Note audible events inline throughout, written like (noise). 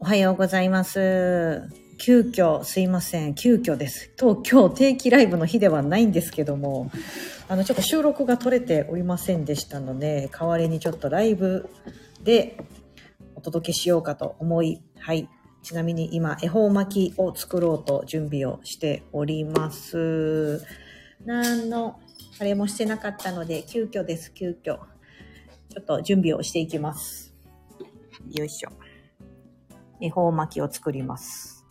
おはようございます。急遽、すいません。急遽です。と、今日定期ライブの日ではないんですけども、あの、ちょっと収録が取れておりませんでしたので、代わりにちょっとライブでお届けしようかと思い、はい。ちなみに今、恵方巻きを作ろうと準備をしております。何の、あれもしてなかったので、急遽です、急遽。ちょっと準備をしていきます。よいしょ。恵方巻きを作ります。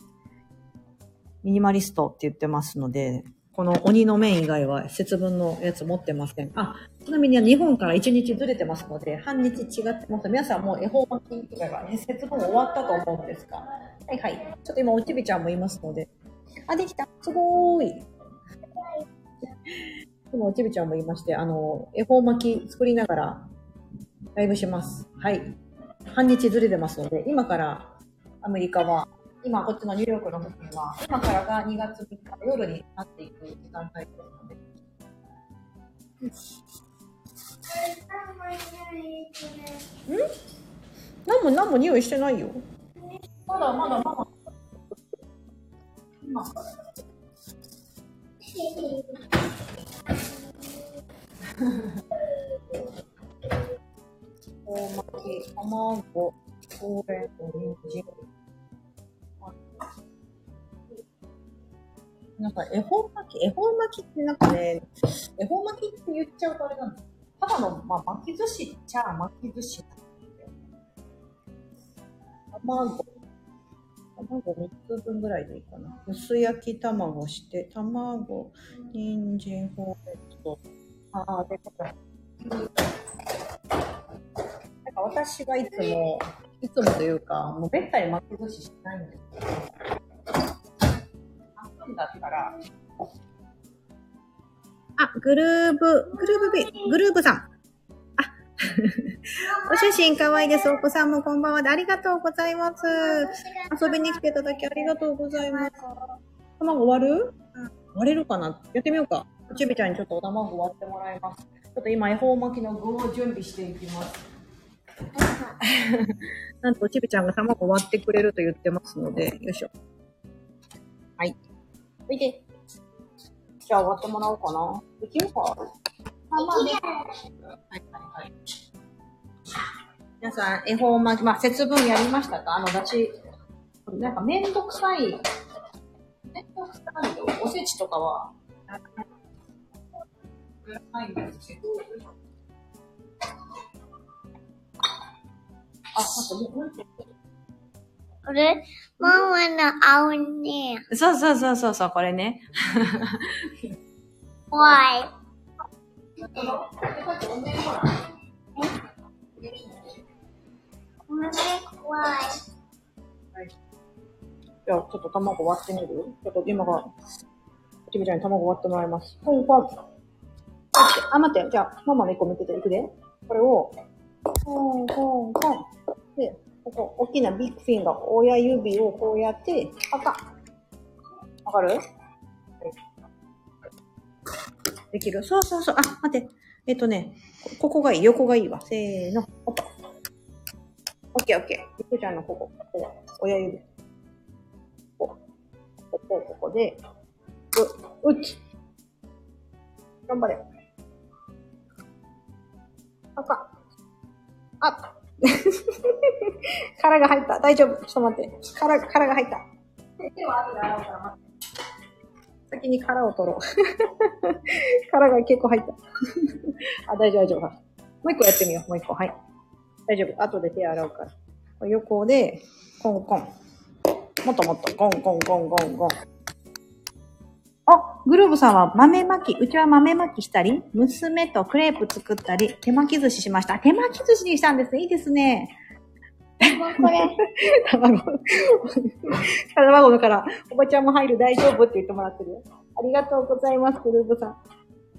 ミニマリストって言ってますので、この鬼の面以外は節分のやつ持ってません。あ、ちなみに日本から1日ずれてますので、半日違ってます。皆さんもう恵方巻き以外は、ね、節分終わったと思うんですが。はいはい。ちょっと今、おちびちゃんもいますので。あ、できた。すごーい。今、おちびちゃんもいまして、あの、恵方巻き作りながら、ライブします。はい。半日ずれてますので、今からアメリカは、今こっちのニューヨークの時には、今からが2月3日の夜になっていく時間帯ですので。ん？何も何も匂いしてないよ。まだまだまだ。今大巻き、卵、ほうれん草、人なんか、恵方巻き、恵方巻きってなんかね、恵方巻きって言っちゃうとあれなんですただの、まあ、巻き寿司っちゃ巻き寿司なんですよ。卵。卵3つ分ぐらいでいいかな。薄焼き卵して、卵、人参、ほうれん草。ああ、で、これ。なんか私がいつも、いつもというか、もうめったに巻き寿司しないんですけど、んだったら、あ、グルーブ、グルーブビ、グルーブさん。あ、(laughs) お写真かわいいです。お子さんもこんばんはでありがとうございます。遊びに来ていただきありがとうございます。卵割る？割れるかな？やってみようか。ちびちゃんにちょっとお卵割ってもらいます。ちょっと今、恵方巻きの具を準備していきます。(laughs) なんと、ちびちゃんが卵割ってくれると言ってますので、よいしょ。はい。おいで。じゃあ割ってもらおうかな。できるかあ、まあね。はいはいはい。皆さん、恵方巻き、まあ、節分やりましたか？あの、だし、なんかめんどくさい、めんどくさいよ。おせちとかは、ないんですけど。あ、なんかもう、もう一個これ、ママの青ね。そうそうそうそうそう、これね。怖い。これ怖い。じゃあ、ちょっと卵割ってみる？ちょっと今が、ちびちゃんに卵割ってもらいます。ポンポン。あ、待って。じゃあ、ママの1個見てて、いくで。これを、ポンポンポン。で、ここ、大きなビッグフィンガー、親指をこうやって、パカ。わかる？できるそうそうそう。あ、待って。えっとね、ここがいい。横がいいわ。せーの。オッパ。オッケーオッケー。ゆくちゃんのここ。ここ親指。ここ、ここ、ここで、う、うち。頑張れ。あかん。あ (laughs) 殻が入った。大丈夫。ちょっと待って。殻、殻が入った。手は後で洗うから待って。先に殻を取ろう。(laughs) 殻が結構入った。(laughs) あ、大丈夫、大丈夫。もう一個やってみよう。もう一個。はい。大丈夫。後で手洗うから。横で、コンコン。もっともっと、ゴンゴンゴンゴンゴン。あ、グルーブさんは豆巻き、うちは豆巻きしたり、娘とクレープ作ったり、手巻き寿司しました。手巻き寿司にしたんですね。いいですね。これ、(laughs) 卵。卵だから、おばちゃんも入る大丈夫って言ってもらってるよ。ありがとうございます、グルーブさん。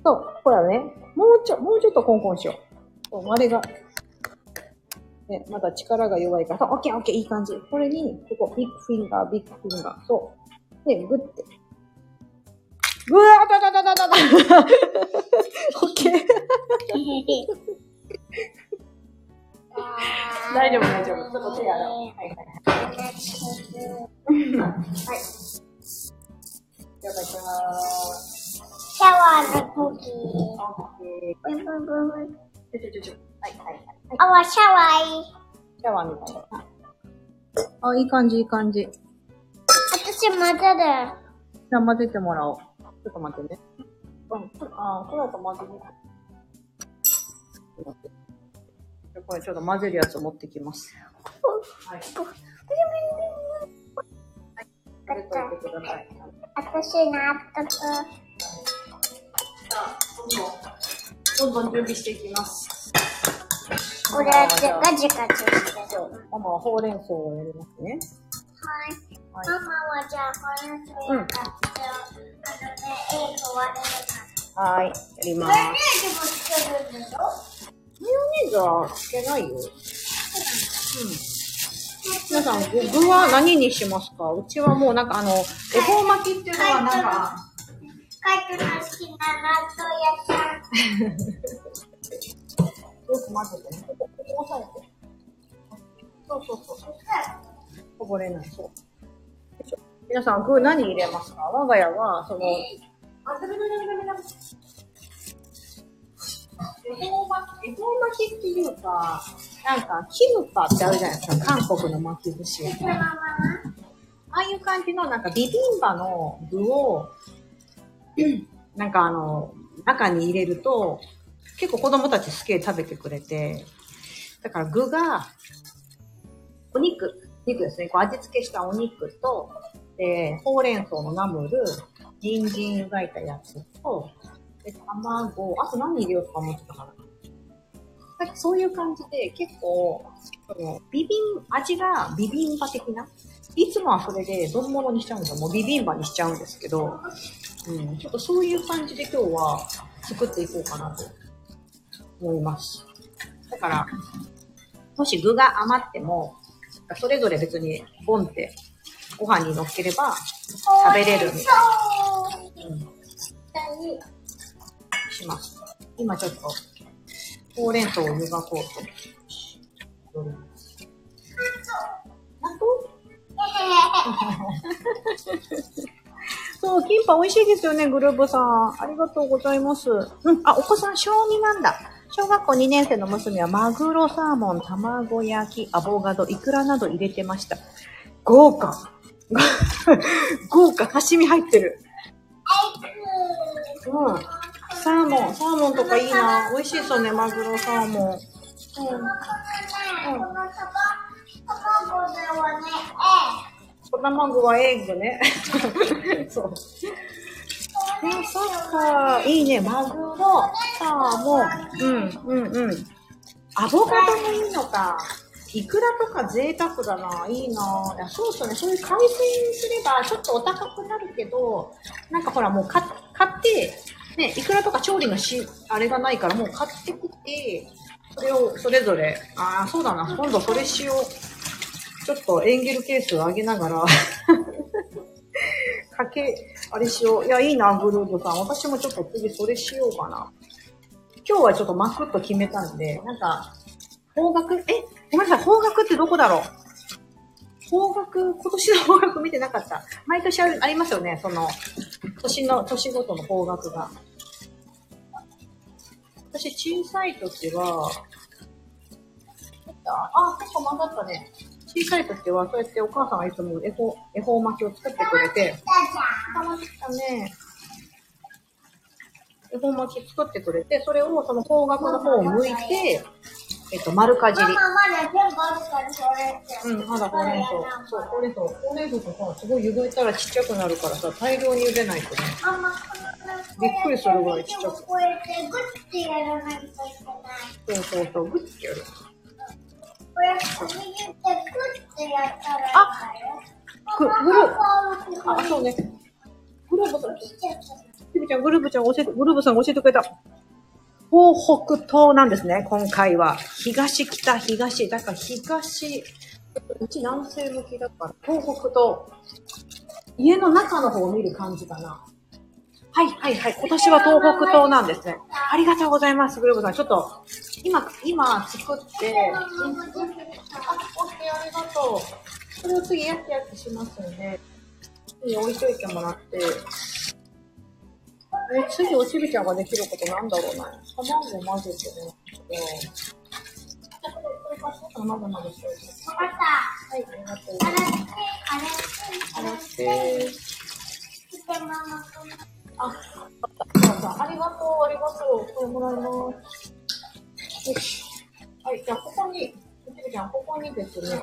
そう、ほらね、もうちょ、もうちょっとコンコンしよう。そう、あれが、ね、まだ力が弱いから、そう、オッケーオッケー、いい感じ。これに、ここ、ビッグフィンガー、ビッグフィンガー。そう。で、グッて。うわーだだだだだだオッケー。大丈夫、大丈夫。ちょっと手洗う。はいはいはい。はい。よかった。シャワーの時。オッケブンブンブンブンー。ちょちょちょ。はいはいはい。あわ、シャワーいい。シャワーみたいな。あ、いい感じ、いい感じ。私混ぜる。じゃあ混ぜてもらおう。ちょっと待ってね。うん、あ、これだと混ぜにくい。ちょっと待ってこれちょっと混ぜるやつを持ってきます。はい。混ぜといてください。私納得。どんどん準備していきます。これ、ガチガチしてる。ママはほうれん草をやりますね。はい。はいママはじゃあ、これとやったあのはい。やります。マヨネーズはつけないよ。うん。皆さん、具具は何にしますか？うちはもうなんかあの、恵方巻きっていうのはなんか、カイトの好きな納豆屋さん。よく混ぜてね。ここ押さえて。そうそうそう。こぼれない。そう。皆さん、具何入れますか？我が家は、その、恵方巻き、っていうか、なんか、キムパってあるじゃないですか。韓国の巻き寿司。ああいう感じの、なんかビビンバの具を、なんかあの、中に入れると、結構子供たち好きで食べてくれて、だから具が、お肉、肉ですね。こう味付けしたお肉と、で、ほうれん草のナムル、人参湯がいたやつと、で、卵、あと何入れようとか思ってたかな。なんかそういう感じで、結構、そのビビン、味がビビンバ的ないつもはそれで丼物にしちゃうんですよ。もうビビンバにしちゃうんですけど、うん、ちょっとそういう感じで今日は作っていこうかなと思います。だから、もし具が余っても、それぞれ別にボンってご飯に乗っければ食べれるみたいな、うん、します。今ちょっと、ほうれん草を湯がこうと。納 (laughs) 豆そう、キンパ美味しいですよね、グルーブさん。ありがとうございます。うん、あ、お子さん小2なんだ。小学校2年生の娘はマグロ、サーモン、卵焼き、アボカド、イクラなど入れてました。豪華。(laughs) 豪華、刺身入ってる。うん。サーモン、サーモンとかいいな。美味しいですよね、マグロ、サーモン。うん。この卵はね、卵はエッグね。(laughs) そう。え、そっか。いいね。マグロ、サーモン。うん、うん、うん。アボカドもいいのか。イクラとか贅沢だな。いいな。いやそうそうね。そういう海鮮すればちょっとお高くなるけど、なんかほらもう買って、ね、イクラとか調理のし、あれがないからもう買ってきて、それをそれぞれ、ああ、そうだな。今度それしよう。ちょっとエンゲルケースを上げながら、(laughs) かけ、あれしよう。いや、いいな、グルーブさん。私もちょっと次それしようかな。今日はちょっとマクッと決めたんで、なんか、方角、え、ごめんなさい、方角ってどこだろう？方角、今年の方角見てなかった。毎年あるありますよね、その、年の、年ごとの方角が。私、小さい時は、あ、結構曲がったね。小さい時は、そうやってお母さんがいつも恵方、恵方巻きを作ってくれて、楽しかったね。恵方巻き作ってくれて、それをその方角の方を向いて、えっと、丸かじり。ママまだ全部あるから、それって。うん、まだほうれん草。そう、ほうれん草。ほうれん草とさ、すごい茹でたらちっちゃくなるからさ、大量に茹でないとね。びっくりするぐらいちっちゃくこうやってグッてやらないといけない。そうそうそう、グッてやる。これ、右手グッてやったらいいあぐママぐるママあ、そうね。グルーブさん、ちびちゃん、グルーブちゃん教えて、グルーブさんが教えてくれた。東北東なんですね、今回は。東、北、東。だから東、うち南西向きだから、東北東。家の中の方を見る感じかな。はいはいはい。今年は東北東なんですね。ありがとうございます、グループさん。ちょっと、今、今作って、あ、オッケーありがとう。これを次やってやってしますので、次置いといてもらって、え、次おちびちゃんができることなんだろうな。卵混ぜてね。えーじゃあこれ、これからちょっと混ぜ混ぜしておいて。わかった。はい、ありがとう。洗って、洗洗って、してママあ、そうそうありがとう、ありがとう。これもらいます。よし。はい、じゃあここに、おちびちゃん、ここにですね、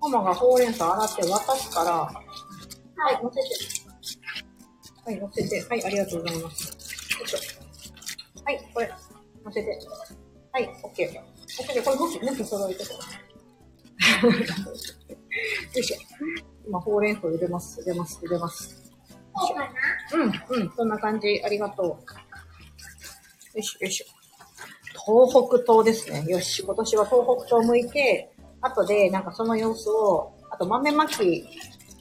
ママがほうれん草洗って渡すから、はい、乗せて。はい、乗せて。はい、ありがとうございます。はい、これ、乗せて。はい、オッケー。オッケー、これ向き、向き揃えて。よいしょ。今、ほうれん草入れます、入れます、入れます。うん、うん、そんな感じ。ありがとう。よいしょ、よいしょ。東北東ですね。よし、今年は東北東向いて、後でなんかその様子を、あと豆まき、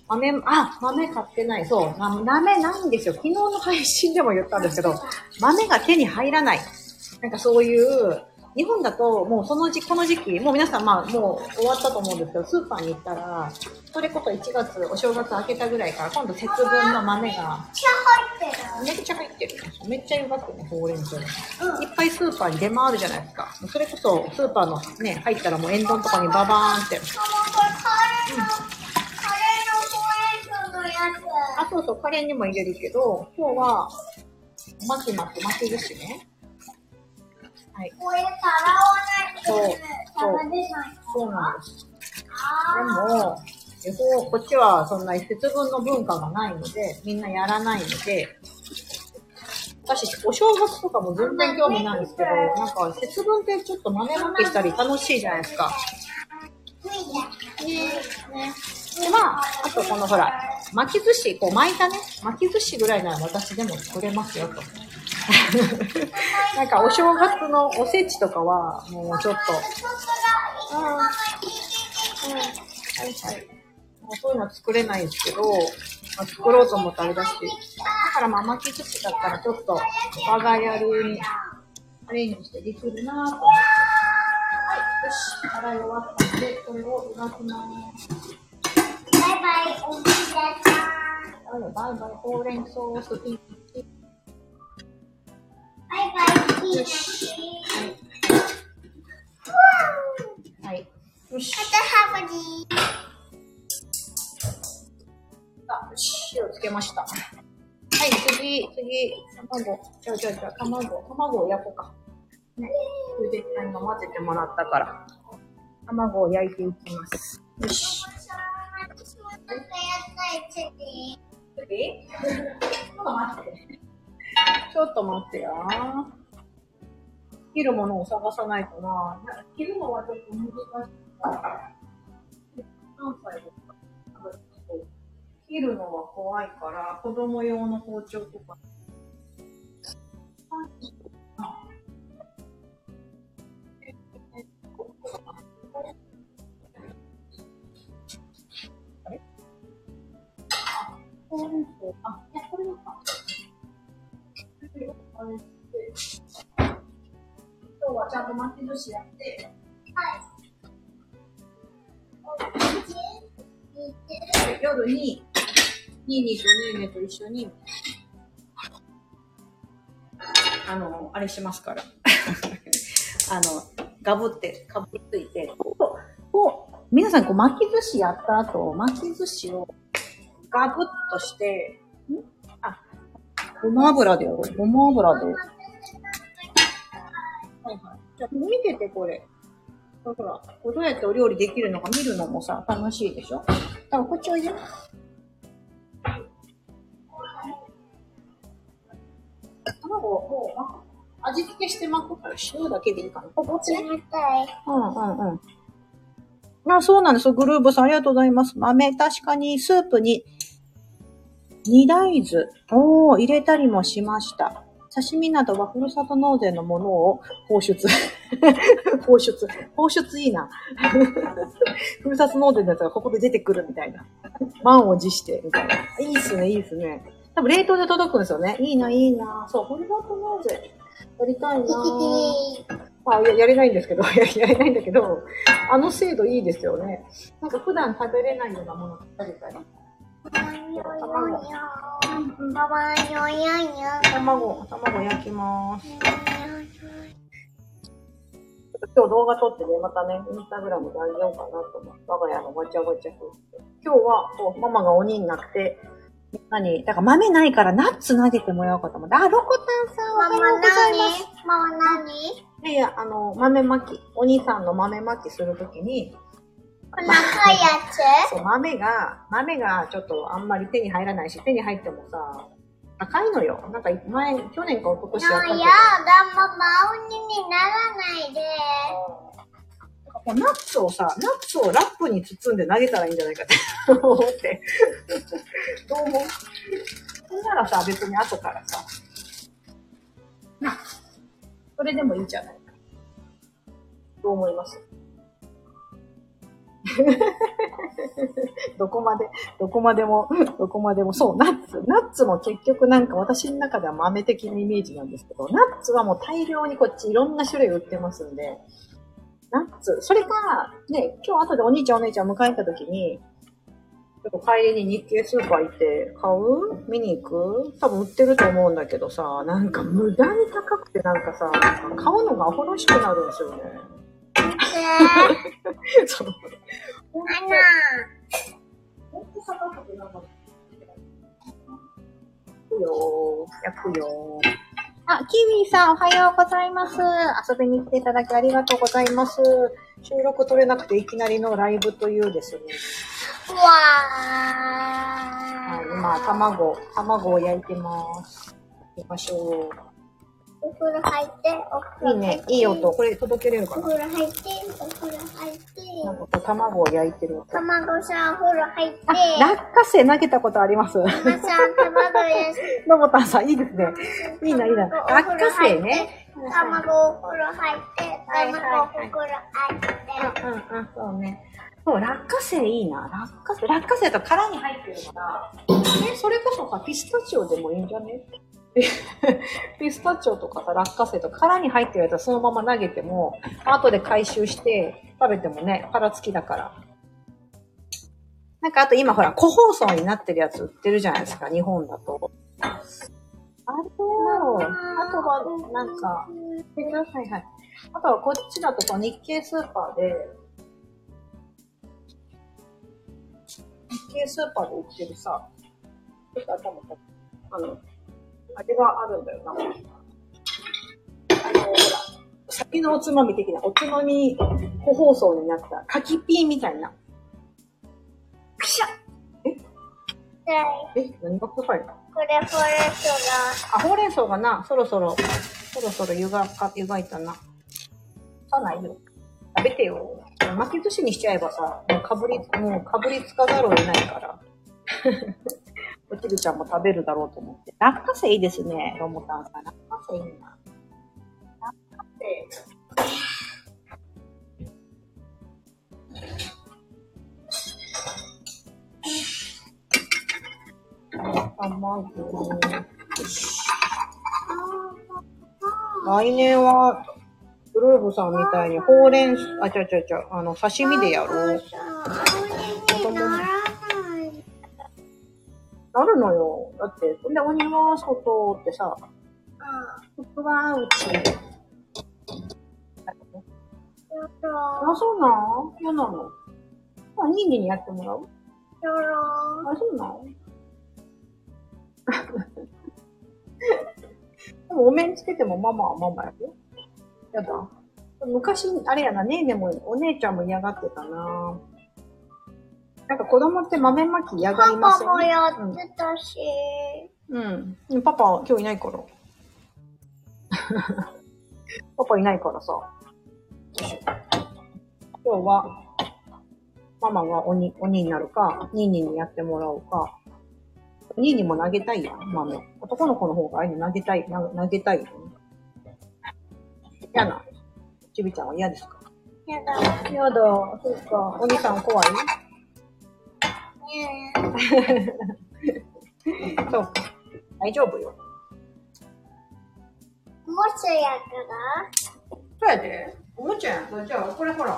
豆、あ、豆買ってない。そう、な豆ないんですよ。昨日の配信でも言ったんですけど、豆が手に入らない。なんかそういう、日本だともうその時この時期、もう皆さんまあもう終わったと思うんですけど、スーパーに行ったら、それこそ1月、お正月明けたぐらいから、今度節分の豆が、茶入ってる。めっちゃ入ってる。めっちゃ湯がくね、ほうれん草が。いっぱいスーパーに出回るじゃないですか。それこそ、スーパーのね、入ったらもう塩丼とかにババーンって。ママ、あ、そうそう、カレーにも入れるけど、今日は、巻き巻き巻き寿司ね。はい。これ、洗わないと食べれない。そうなんです。でも、えほこっちはそんなに節分の文化がないので、みんなやらないので、私、お正月とかも全然興味ないんですけど、なんか節分ってちょっと豆まきしたり楽しいじゃないですか。ー、いいね。ね。で、まあ、あとこのほら、巻き寿司、こう巻いたね、巻き寿司ぐらいなら私でも作れますよと。(laughs) なんかお正月のおせちとかは、もうちょっと、うん。うん。はいはい。もうそういうの作れないんですけど、まあ、作ろうと思ったらあれだし。だからまあ巻き寿司だったらちょっと我が家流にアレンジしてできるなぁと思って。はい、よし。洗い終わったので、これを磨きます。バイバイ、おじい。ちゃん。バイバイ、ほうれん草スピンチ。バイバイ、い。いね。はい。よし。あとハブリー。あ、よし。火をつけました。はい、次、次、卵。じゃあじゃあじゃあ、卵、卵を焼こうか。ね。それで、今混ぜてもらったから。卵を焼い。ていきます。よし。次。ちょっと待って。ちょっと待ってや。切るものを探さないとな。切るのはちょっと難しい。何歳ですか切るのは怖いから、子供用の包丁とか。あ、いや、これ。今日はちゃんと巻き寿司やって、夜に、ニーニーとネーネーと一緒に、あの、あれしますから。(laughs) あの、ガブって、かぶりついて、こう、こう皆さん、こう、巻き寿司やった後、巻き寿司をガブッとして、ん？あ、ごま油でやろう。ごま油で。はいはい。じゃあ、見てて、これ。だから、こうどうやってお料理できるのか見るのもさ、楽しいでしょ？だから、こっちおいで。卵をもう味付けして巻くから塩だけでいいかな。こっちね。冷たい。うんうんうん。あ、そうなんです。グルーブさん、ありがとうございます。豆、確かに、スープに、煮大豆を入れたりもしました。刺身などはふるさと納税のものを放出。(laughs) 放出。放出いいな。(laughs) ふるさと納税のやつがここで出てくるみたいな。満を持して、みたいな。いいっすね、いいっすね。多分冷凍で届くんですよね。いいな、いいな。そう、ホリバートナーゼ。やりたいなあややれないんですけど、(laughs) ややれないんだけど、あの制度いいですよね。なんか普段食べれないようなもの食べたり。卵、卵焼きます。今日動画撮ってね、またね、インスタグラムであげようかなと思って、我が家のごちゃごちゃ今日は、こう、ママが鬼になって、何だから豆ないからナッツ投げてもらおうかと思って、あ、ロコタンさんおはようございます。ママ何？いやいや、あの、豆まき、お兄さんの豆まきするときに、この赤いや (laughs) そう、豆が、豆がちょっとあんまり手に入らないし、手に入ってもさ、高いのよ。なんか前、去年か一昨年つやったけ？ど。やだ、ママ、鬼にならないで。こうナッツをさ、ナッツをラップに包んで投げたらいいんじゃないかって思って。(laughs) どう思う？そんならさ、別に後からさ、な、それでもいいじゃないか。どう思います？(laughs) どこまで、どこまでも、どこまでも、そう、ナッツ。ナッツも結局なんか私の中では豆的なイメージなんですけど、ナッツはもう大量にこっちいろんな種類売ってますんで、ナッツ。それか、ね、今日後でお兄ちゃんお姉ちゃん迎えた時に、ちょっと帰りに日系スーパー行って、買う？見に行く？多分売ってると思うんだけどさ、なんか無駄に高くてなんかさ、買うのがアホらしくなるんですよね。(laughs) そう。アナ。ほんと高くてなんか、焼くよー。あ、キウイさんおはようございます。遊びに来ていただきありがとうございます。収録取れなくていきなりのライブというですね。わはい、ー。今、卵、卵を焼いてます。行きましょお風呂入って、おう。風呂入って。いいね。いい音。。これ届けれるかおな風呂入って、お風呂入って。なんかこう卵を焼いてる音。卵さん、お風呂入って。あ、落花生投げたことあります？ママさん、卵。のぼたんさん、いいですね。いいな、いいな。落花生ね。卵お風呂入って、卵お風呂入って。うんうんうん、そうね。そう、落花生いいな。落花生、落花生と殻に入ってるから、え、それこそさ、ピスタチオでもいいんじゃね？ピスタチオとかさ、落花生とか殻に入ってるやつはそのまま投げても、後で回収して食べてもね、殻付きだから。なんかあと今ほら、個包装になってるやつ売ってるじゃないですか、日本だと。あれよあとは、なんか、はいはい。あとはこっちだとさ、日系スーパーで、日系スーパーで売ってるさ、ちょっと頭あの、あれがあるんだよな。あの、ほら、酒のおつまみ的な、おつまみ個包装になった、柿ピーみたいな。くしゃはい。え、何が臭いの？これ、これ、そあ、ほうれん草がな、そろそろ、そろそろ湯がか、湯がいたな。さないよ。食べてよ。巻き寿司にしちゃえばさ、もうかぶり、もうかぶりつかざるを得ないから。おちるちゃんも食べるだろうと思って。落花生いいですね、ロモタンさん。落花生いいな。落花生。卵。来年は、グルーブさんみたいにほうれん、あ、ちゃちゃちゃ、あの、刺身でやろ。う。るのよ。だって、で鬼は外ってさ、あ僕はうち。あ、そうなん？嫌なのあ、ニーニーにやってもらう？やだあ、そうなん？(laughs) でも、お面つけてもママはママやよ。やだ。昔、あれやな、ねえねも、お姉ちゃんも嫌がってたななんか子供って豆まき嫌がりません？パパもやってたし。うん。うん。パパ、今日いないから。(laughs) パパいないからさ。今日は、ママが鬼、鬼になるか、ニーニーにやってもらおうか。ニーニーも投げたいやん、豆。男の子の方がああいうの投げたい、な投げたいよ、ね。嫌な。ちびちゃんは嫌ですか？やだ。嫌だ。そうか。お兄さん怖い？ねそうか。大丈夫よ。おもちゃやから？そうやで。おもちゃやんか。じゃあ、これほら。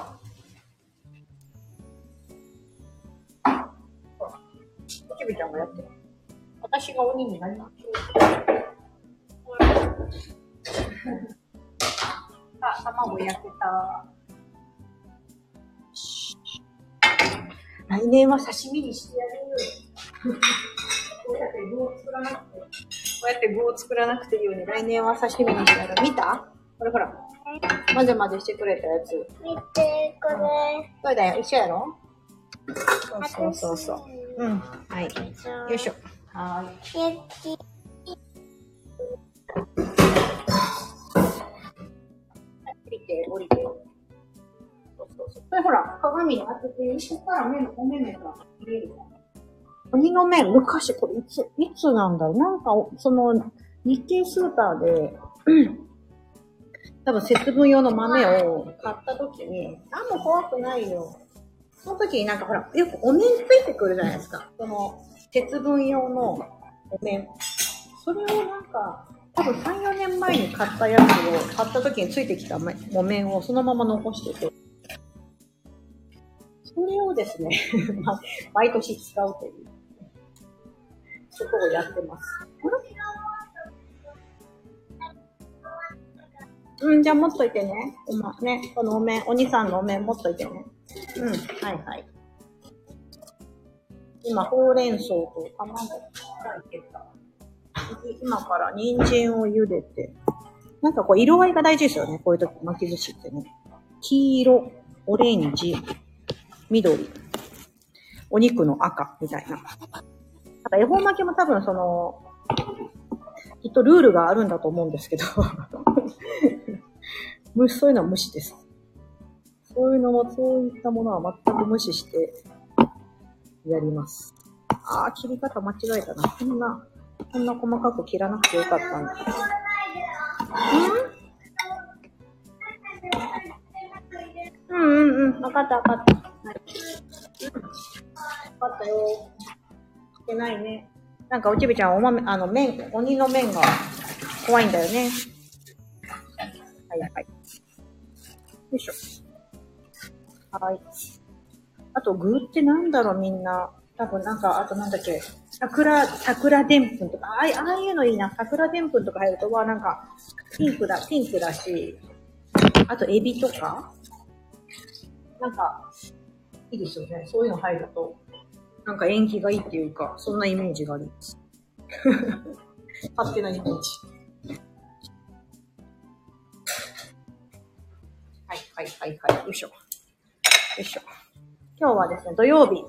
ほら。おちびちゃんがやってる。私が鬼になります。(laughs) あ、卵焼けた。来年は刺身にしてやる。こうやって具を作らなくて、こうやって具を作らなくていいように、来年は刺身にしてやる。見た？これほら。混ぜ混ぜしてくれたやつ。見て、これ。これだよ。一緒やろそうそうそうそう。うん。はい。よいしょ。はーい。焼き。降りて、降りて。そうそうそう。これほら、鏡に当てて、ここから目のお目目が見えるよ。鬼の面、昔、これいつ、いつなんだろうなんか、その、日系スーパーで、多分節分用の豆を買った時に、あ、もう怖くないよ。その時になんかほら、よくお面ついてくるじゃないですか。その、節分用のお面。それをなんか、多分3、4年前に買ったやつを、買った時についてきため木綿をそのまま残してて、をですね、(laughs) 毎年使うという、ことをやってます。うん、じゃあ持っといてね。おま、ね、このお面、お兄さんのお面持っといてね。うん、はいはい。今、ほうれん草と卵がいけた。今から人参を茹でて。なんかこう、色合いが大事ですよね。こういう時、巻き寿司ってね。黄色、オレンジ、緑、お肉の赤みたいな。なんか恵方巻きも多分その、きっとルールがあるんだと思うんですけど。(laughs) 無視、そういうのは無視です。そういうのも、そういったものは全く無視して、やります。ああ、切り方間違えたな。こんな、こんな細かく切らなくてよかったんだ。うん？うんうんうん。わかったわかった。はい。わかったよ。してないね。なんか、おちびちゃん、お豆、あの、麺、鬼の麺が怖いんだよね。はいはい。よいしょ。はい。あと、具ってなんだろう、みんな。多分なんか、あとなんだっけ。桜、桜でんぷんとか、ああああいうのいいな。桜でんぷんとか入ると、わ、なんか、ピンクだ、ピンクだし、あと、エビとかなんか、いいですよね。そういうの入ると、なんか縁起がいいっていうか、そんなイメージがあります。(laughs) 勝手なイメージ。はい、はい、はい、はい。よいしょ。よいしょ。今日はですね、土曜日。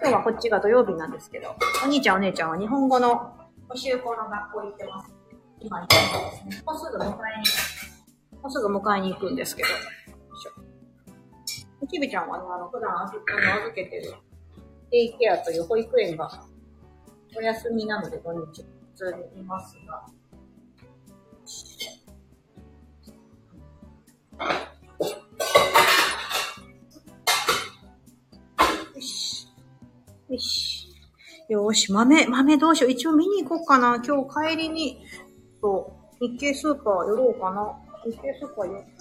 今日はこっちが土曜日なんですけど、お兄ちゃんお姉ちゃんは日本語の補習校の学校行ってます。今行ってますね。もうすぐ迎えに、もうすぐ迎えに行くんですけど。よいしょ。きびちゃんはね、あの、普段預けあの預けてる、デイケアという保育園がお休みなので土日、普通にいますが。よし。よし。よし、豆、豆どうしよう。一応見に行こうかな。今日帰りに、と、日系スーパー寄ろうかな。日系スーパー寄って、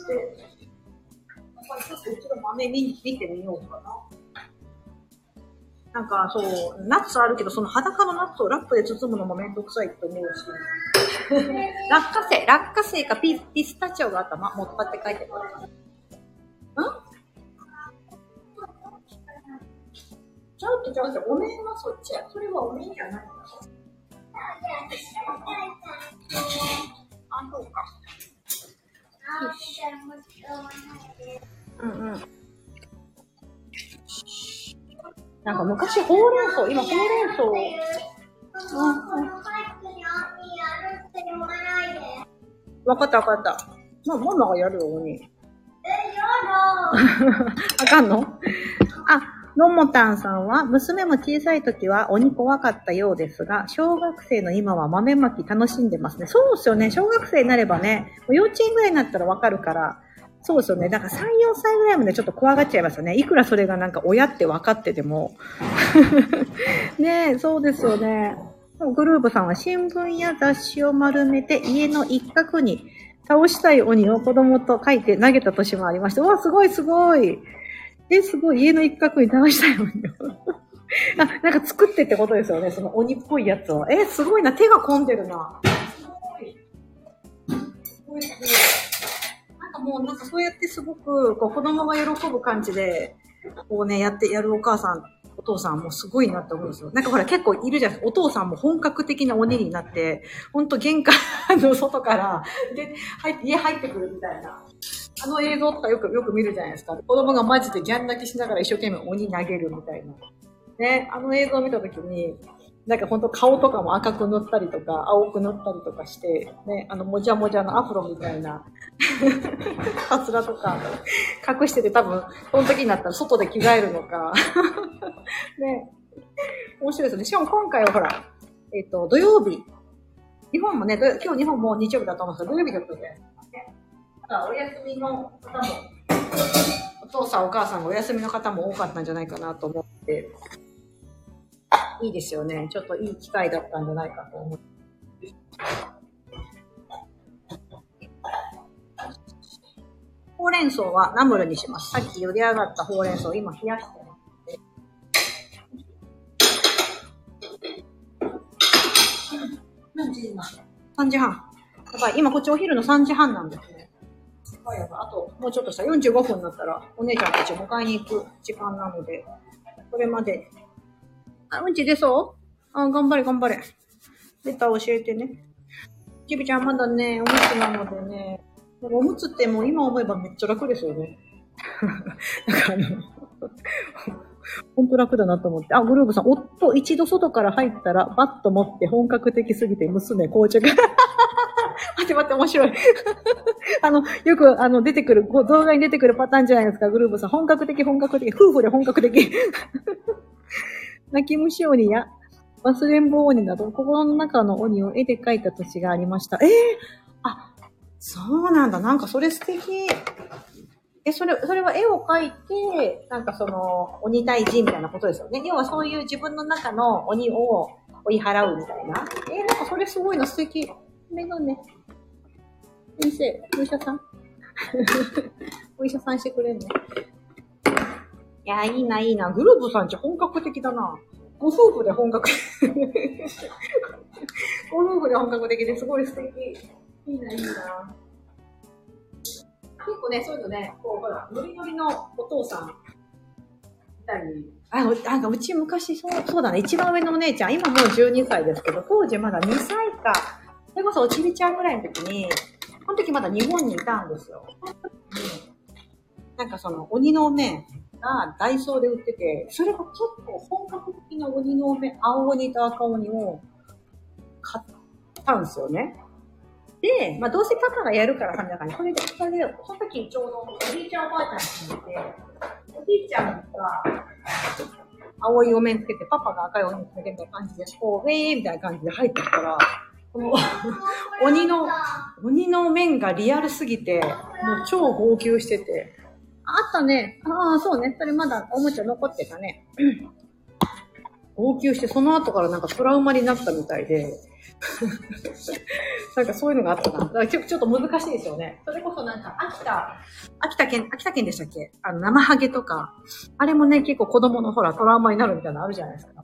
豆見見てみようかな。なんか、そう、ナッツあるけど、その裸のナッツをラップで包むのもめんどくさいって思うし。(laughs) 落花生、落花生かピピスタチオがあったま、持ったって書いてある。ん？ちゃうってちゃうって、お面はそっちや。それはお面じゃないんだ。あ、そうか。うんうん。なんか昔ほうれん草、今ほうれん草、わかったわかった。まあ、ママがやるよ、鬼。あかんの？あ、のもたんさんは、娘も小さい時は鬼怖かったようですが、小学生の今は豆まき楽しんでますね。そうですよね。小学生になればね、幼稚園ぐらいになったらわかるから、そうですよね。だから3、4歳ぐらいまでちょっと怖がっちゃいますよね。いくらそれがなんか親って分かってても。(laughs) ねえ、そうですよね。グループさんは新聞や雑誌を丸めて家の一角に倒したい鬼を子供と書いて投げた年もありました。うわ、すごいすごい。え、すごい。家の一角に倒したい鬼を。(laughs) あ、なんか作ってってことですよね。その鬼っぽいやつを。え、すごいな。手が込んでるな。すごい。すごいすごい。もう、なんかそうやってすごく、こう子供が喜ぶ感じで、こうね、やって、やるお母さん、お父さんもすごいなって思うんですよ。なんかほら結構いるじゃないですか。お父さんも本格的な鬼になって、ほんと玄関の外から、で、入、家入ってくるみたいな。あの映像とかよく、よく見るじゃないですか。子供がマジでギャン泣きしながら一生懸命鬼投げるみたいな。ね、あの映像を見たときに、なんか本当顔とかも赤く塗ったりとか、青く塗ったりとかして、ね、あのもじゃもじゃのアフロみたいな、カツラとか隠してて多分、その時になったら外で着替えるのか、(laughs) ね、面白いですね。しかも今回はほら、えっ、と、土曜日、日本もね、今日日本も日曜日だと思うんですけど、土曜日だったじゃないで。お休みの方も、お父さんお母さんがお休みの方も多かったんじゃないかなと思って、いいですよね。ちょっといい機会だったんじゃないかと思って。ほうれん草はナムルにします。さっき茹で上がったほうれん草、今冷やしてます。何時今 ?3 時半。やばい、今こっちお昼の3時半なんですね。やばい。あと、もうちょっとした45分になったら、お姉ちゃんたち迎えに行く時間なので、これまで。あ、うんち出そう？あ、頑張れ頑張れ。出た教えてね。ちびちゃんまだね、おむつなのでね、おむつってもう今思えばめっちゃ楽ですよね。(laughs) なんかあの、(laughs) 本当楽だなと思って。あ、グルーブさん、夫一度外から入ったらバッと持って本格的すぎて娘紅茶が。(laughs) 待って待って面白い。あの、よくあの出てくる、動画に出てくるパターンじゃないですか、グルーブさん。本格的本格的。夫婦で本格的。泣き虫鬼や忘れん坊鬼など、心の中の鬼を絵で描いた年がありました。ええあ、そうなんだ。なんかそれ素敵。え、それ、それは絵を描いて、なんかその、鬼退治みたいなことですよね。要はそういう自分の中の鬼を追い払うみたいな。えなんかそれすごいの素敵。メガネ。先生、お医者さん (laughs) お医者さんしてくれんのいや、いいな、いいな。グループさんち本格的だな。ご夫婦で本格。(laughs) ご夫婦で本格的ですごい素敵。いいな、いいな。結構ね、そういうのね、こう、ほら、ノリノリのお父さん、いたり。あ、うなんかうち昔、そう、そうだね、一番上のお姉ちゃん、今もう12歳ですけど、当時まだ2歳か、それこそおちびちゃんぐらいの時に、その時まだ日本にいたんですよ。うんなんかその、鬼のお面がダイソーで売ってて、それが結構本格的な鬼のお面、青鬼と赤鬼を買ったんですよね。で、まあどうせパパがやるからさ、だからね、それで、それで、その時ちょうどおじいちゃんおばあちゃんにいて、おじいちゃんが青いお面つけて、パパが赤いお面つけてみたいな感じで、こう、ウェーみたいな感じで入ってきたら、この鬼の、鬼の面がリアルすぎて、もう超号泣してて、あったね。ああ、そうね。それまだおもちゃ残ってたね。号泣して、その後からなんかトラウマになったみたいで、(laughs) なんかそういうのがあったな。だからちょちょっと難しいですよね。それこそなんか秋田、秋田県、秋田県でしたっけ？あの、生ハゲとか、あれもね、結構子供のほらトラウマになるみたいなのあるじゃないですか。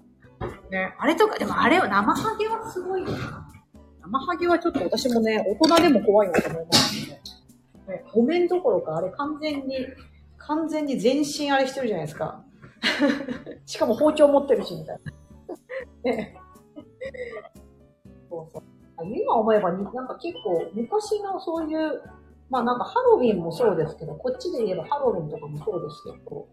ね。あれとか、でもあれは生ハゲはすごいよな。生ハゲはちょっと私もね、大人でも怖いなと思いますね。ね、お面どころか、あれ完全に、完全に全身あれしてるじゃないですか。(laughs) しかも包丁持ってるし、みたいな。(laughs) ね。そうそう。今思えば、なんか結構昔のそういう、まあなんかハロウィンもそうですけど、こっちで言えばハロウィンとかもそうですけど、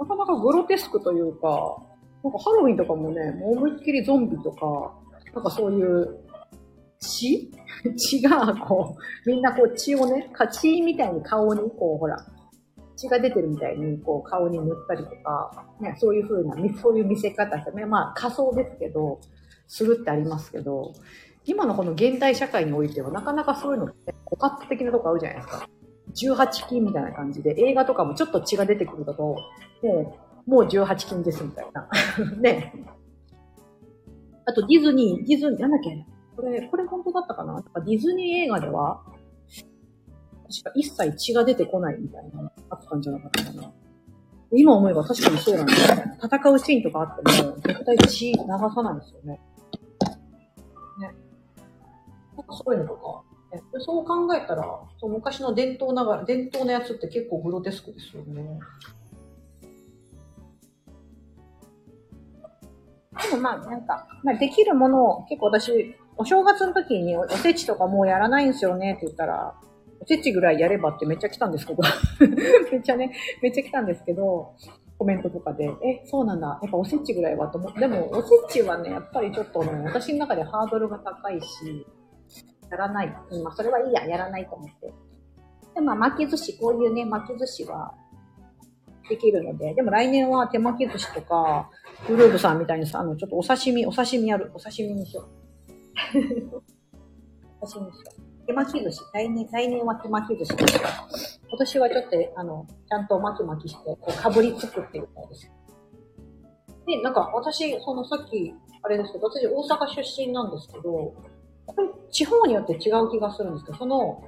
なかなかグロテスクというか、なんかハロウィンとかもね、もう思いっきりゾンビとか、なんかそういう血？(laughs) 血がこう、みんなこう血をね、か血みたいに顔にこうほら、血が出てるみたいにこう顔に塗ったりとか、ね、そういう風な、そういう見せ方してね、まあ仮想ですけど、するってありますけど、今のこの現代社会においてはなかなかそういうのって、オカッ的なとこあるじゃないですか。18禁みたいな感じで、映画とかもちょっと血が出てくると、もう、もう18禁ですみたいな。(laughs) ね。あとディズニー、ディズニー、なんだっけ？これ、これ本当だったかな？ディズニー映画では、確か一切血が出てこないみたいな、あったんじゃなかったかな。今思えば確かにそうなんですよ。戦うシーンとかあっても、絶対血流さないんですよね。ね。なんかそういうのとか。そう考えたら、そう昔の伝統ながら、伝統のやつって結構グロテスクですよね。でもまあ、なんか、まあ、できるものを、結構私、お正月の時におおせちとかもうやらないんですよねって言ったら、おせちぐらいやればってめっちゃ来たんですけど、(laughs) めっちゃね、めっちゃ来たんですけど、コメントとかで、え、そうなんだ、やっぱおせちぐらいはと思って、でもおせちはね、やっぱりちょっとね、私の中でハードルが高いし、やらない。うんまあ、それはいいや、やらないと思って。で、まあ、巻き寿司、こういうね、巻き寿司はできるので、でも来年は手巻き寿司とか、グルーブさんみたいにさ、あの、ちょっとお刺身、お刺身やる。お刺身にしよう。(laughs) お刺身にしよう。手巻き寿司。来年、来年は手巻き寿司ですよ。今年はちょっと、あの、ちゃんと巻き巻きして、こう、かぶりつくっていうみたいです。で、なんか、私、そのさっき、あれですけど、私、大阪出身なんですけど、これ地方によって違う気がするんですけど、その、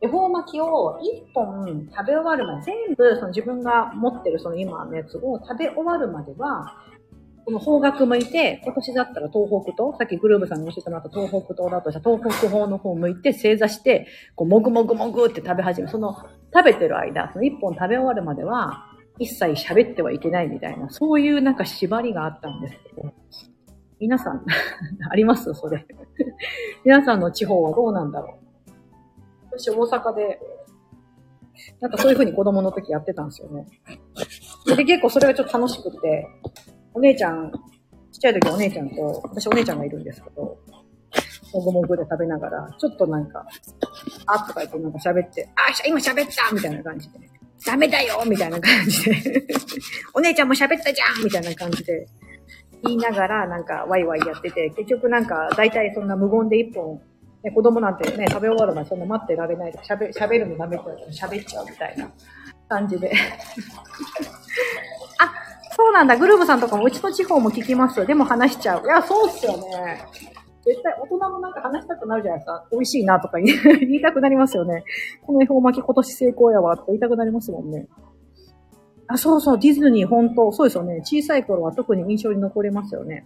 恵方巻きを1本食べ終わるまで、全部その自分が持ってるその今のやつを食べ終わるまでは、この方角向いて、今年だったら東北東、さっきグルーブさんに教えてもらった東北東だとした東北方の方向いて正座して、こう、もぐもぐもぐって食べ始め。その、食べてる間、その1本食べ終わるまでは、一切喋ってはいけないみたいな、そういうなんか縛りがあったんですけど、皆さん、(laughs) あります？それ。皆さんの地方はどうなんだろう？私、大阪で、なんかそういう風に子供の時やってたんですよね。で、結構それがちょっと楽しくて、お姉ちゃん、ちっちゃい時お姉ちゃんと、私お姉ちゃんがいるんですけど、もぐもぐで食べながら、ちょっとなんか、あっとか言ってなんか喋って、あ、今喋ったみたいな感じで、ダメだよみたいな感じで、お姉ちゃんも喋ったじゃんみたいな感じで、言いながらなんかワイワイやってて、結局なんか大体そんな無言で一本、ね、子供なんてね、食べ終わるまでそんな待ってられないで、喋、喋るのダメって言われたら喋っちゃうみたいな感じで。そうなんだ。グルーブさんとかもうちの地方も聞きますよ。でも話しちゃう。いや、そうっすよね。絶対大人もなんか話したくなるじゃないですか。美味しいなとか言 (laughs) いたくなりますよね。この恵方巻き今年成功やわって言いたくなりますもんね。あ、そうそう、ディズニー本当、そうですよね。小さい頃は特に印象に残りますよね。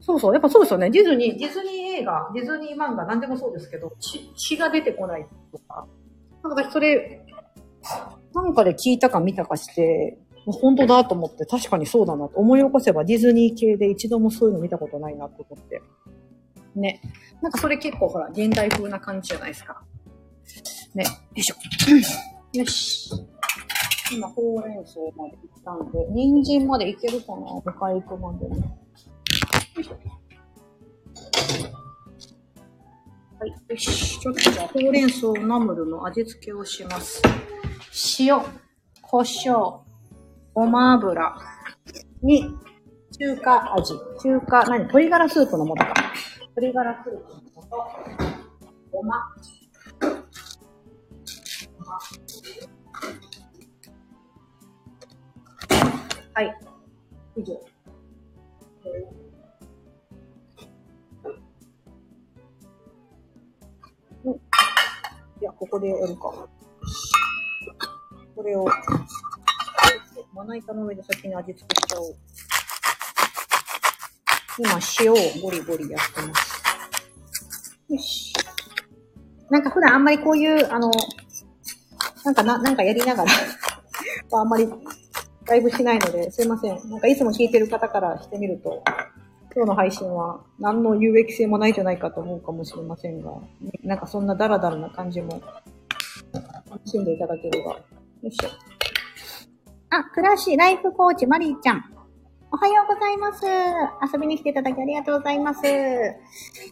そうそう、やっぱそうですよね。ディズニー、ディズニー映画、ディズニー漫画、なんでもそうですけど、血血が出てこないとか。なんかそれ、なんかで聞いたか見たかして、本当だと思って、確かにそうだなと思い起こせばディズニー系で一度もそういうの見たことないなと思って。ね。なんかそれ結構ほら、現代風な感じじゃないですか。ね。よいしょ。よし。今、ほうれん草まで行ったんで、人参までいけるかな向かい行くまでね。よいしょ。はい。よし。ちょっとじゃあ、ほうれん草ナムルの味付けをします。塩、胡椒、ごま油に、中華味。中華、何？鶏ガラスープの素か。鶏ガラスープの素。ごま。ごまはい。以上。うんいや、ここでやるか。これを、まな板の上で先に味付けしちゃおう。今、塩をゴリゴリやってます。よし。なんか普段あんまりこういう、あの、なんかな、なんかやりながら (laughs) あんまりライブしないので、すいません。なんかいつも聞いてる方からしてみると、今日の配信は何の有益性もないんじゃないかと思うかもしれませんが、なんかそんなダラダラな感じも楽しんでいただければ。よいしょ。あ、暮らしライフコーチマリーちゃん。おはようございます。遊びに来ていただきありがとうございます。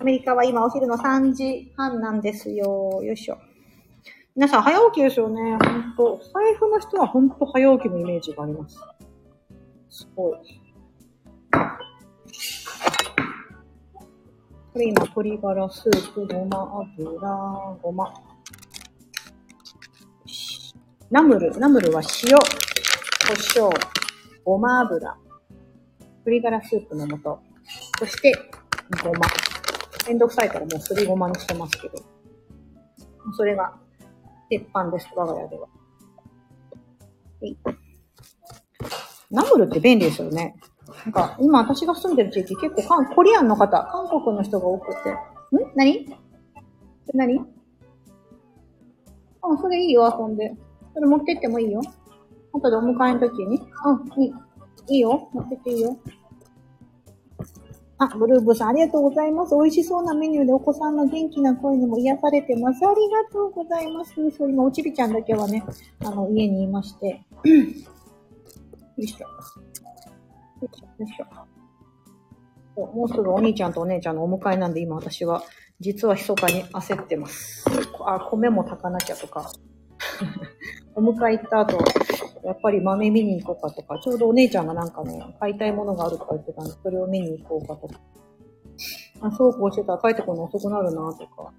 アメリカは今お昼の3時半なんですよ。よいしょ。皆さん早起きですよね。ほんと。財布の人はほんと早起きのイメージがあります。すごい。これ今、鶏ガラスープ、ごま油、ごま。ナムル、ナムルは塩、胡椒、ごま油、鶏ガラスープの素。そして、ごま。めんどくさいからもうすりごまにしてますけど。それが、鉄板です、我が家では。ナムルって便利ですよね。なんか、今私が住んでる地域結構韓コリアンの方、韓国の人が多くて。ん？何？何？うん、それいいよ、遊んで。それ持ってってもいいよ。後でお迎えの時に？うん、いい。いいよ。持ってていいよ。あ、ブルーブさん、ありがとうございます。美味しそうなメニューでお子さんの元気な声にも癒されてます。ありがとうございます。そう、今、おちびちゃんだけはね、あの、家にいまして。(clears throat) よいしょ。よいしょ、よいしょ。もうすぐお兄ちゃんとお姉ちゃんのお迎えなんで、今私は、実は密かに焦ってます。あ、米も炊かなきゃとか。(laughs) お迎え行った後、やっぱり豆見に行こうかとか、ちょうどお姉ちゃんがなんかね、買いたいものがあるとか言ってたんで、それを見に行こうかとか。あ、そうこうしてたら帰ってくるの遅くなるなとか。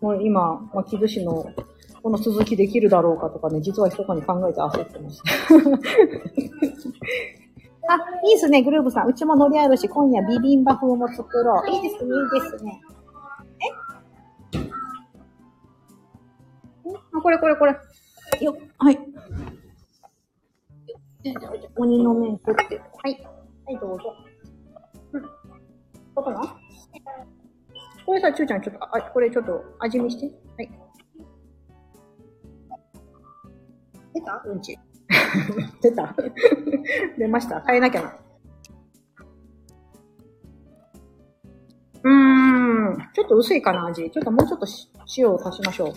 もう今、まあ、木津市のこの続きできるだろうかとかね、実は密かに考えて焦ってます。(laughs) あ、いいですね、グルーブさん。うちも海苔あるし、今夜ビビンバ風も作ろう。いいですね、いいですね。え？んあ、これこれこれ。よっ、はい。鬼の麺食って。はい。はい、どうぞ。うん。どうかなこれさ、ちゅうちゃん、ちょっと、あ、これちょっと味見して。はい。出た？うんち。(laughs) 出た？(laughs) 出ました変えなきゃな。うーん。ちょっと薄いかな、味。ちょっともうちょっとし塩を足しましょう。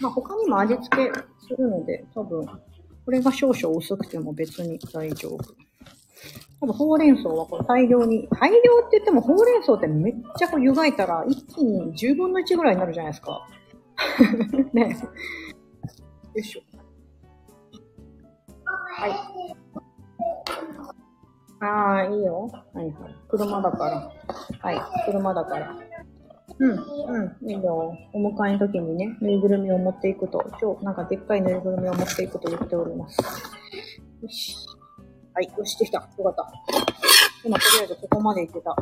まあ、他にも味付けするので、多分、これが少々薄くても別に大丈夫。多分、ほうれん草はこれ大量に、大量って言ってもほうれん草ってめっちゃこう湯がいたら一気に10分の1ぐらいになるじゃないですか。(laughs) ね。よいしょ。はい。ああ、いいよ。はいはい。車だから。はい。車だから。うん、うん、いいよ。お迎えの時にね、ぬいぐるみを持っていくと、今日なんかでっかいぬいぐるみを持っていくと言っております。よし。はい、よし、できた。よかった。今、とりあえずここまで行ってた。よ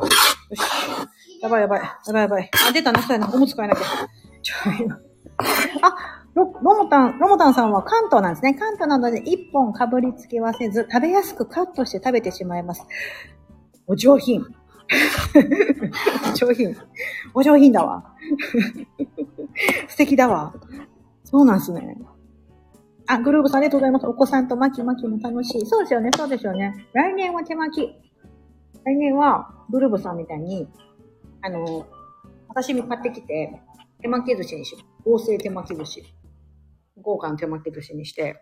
し。やばいやばい。やばいやばい。あ、出たな、したいな。おむつ替えなきゃ。ちょ、今。あ、ロ、ロモタン、ロモタンさんは関東なんですね。関東なので一本かぶりつけはせず、食べやすくカットして食べてしまいます。お上品。(laughs) 上品。お上品だわ。素敵だわ。そうなんすね。あ、グルーブさんありがとうございます。お子さんと巻き巻きも楽しい。そうですよね、そうですよね。来年は手巻き。来年は、グルーブさんみたいに、あの、私に買ってきて、手巻き寿司にしよう。合成手巻き寿司。豪華な手巻き寿司にして。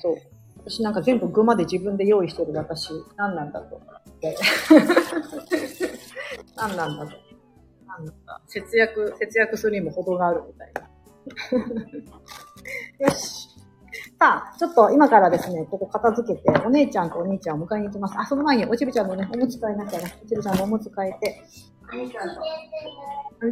そう。私なんか全部具まで自分で用意してる私、何なんだと。(laughs) 何なんだと。何なんだ。節約、節約するにも程があるみたいな。(laughs) よし。さあ、ちょっと今からですね、ここ片付けて、お姉ちゃんとお兄ちゃんを迎えに行きます。あ、その前におちびちゃんのね、おむつ替えなきゃな。おちびちゃんのおむつ替えて、お兄ちゃんと。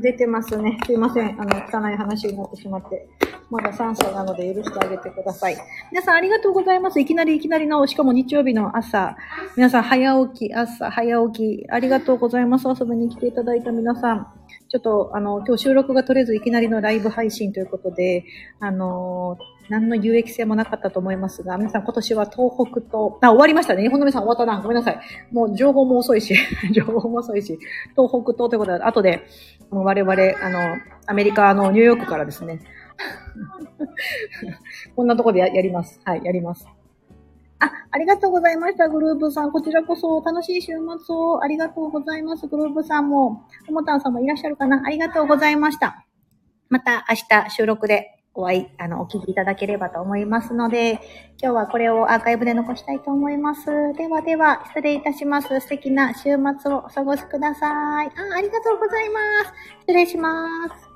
出てますね。すいません。あの、汚い話になってしまって。まだ3歳なので許してあげてください。皆さんありがとうございます。いきなりいきなりの、しかも日曜日の朝。皆さん早起き、朝、早起き、ありがとうございます。遊びに来ていただいた皆さん。ちょっと、あの、今日収録が取れずいきなりのライブ配信ということで、あの何の有益性もなかったと思いますが、皆さん今年は東北と、あ、終わりましたね。日本の皆さん終わったな。ごめんなさい。もう情報も遅いし、(laughs) 情報も遅いし、東北とということで、後で、我々、あの、アメリカのニューヨークからですね、(laughs) こんなとこでややります。はい、やります。あ、ありがとうございました、グルーブさん。こちらこそ楽しい週末をありがとうございます。グルーブさんも、ともたんさんもいらっしゃるかなありがとうございました。また明日収録でお会い、あの、お聞きいただければと思いますので、今日はこれをアーカイブで残したいと思います。ではでは、失礼いたします。素敵な週末をお過ごしください。あ、ありがとうございます。失礼します。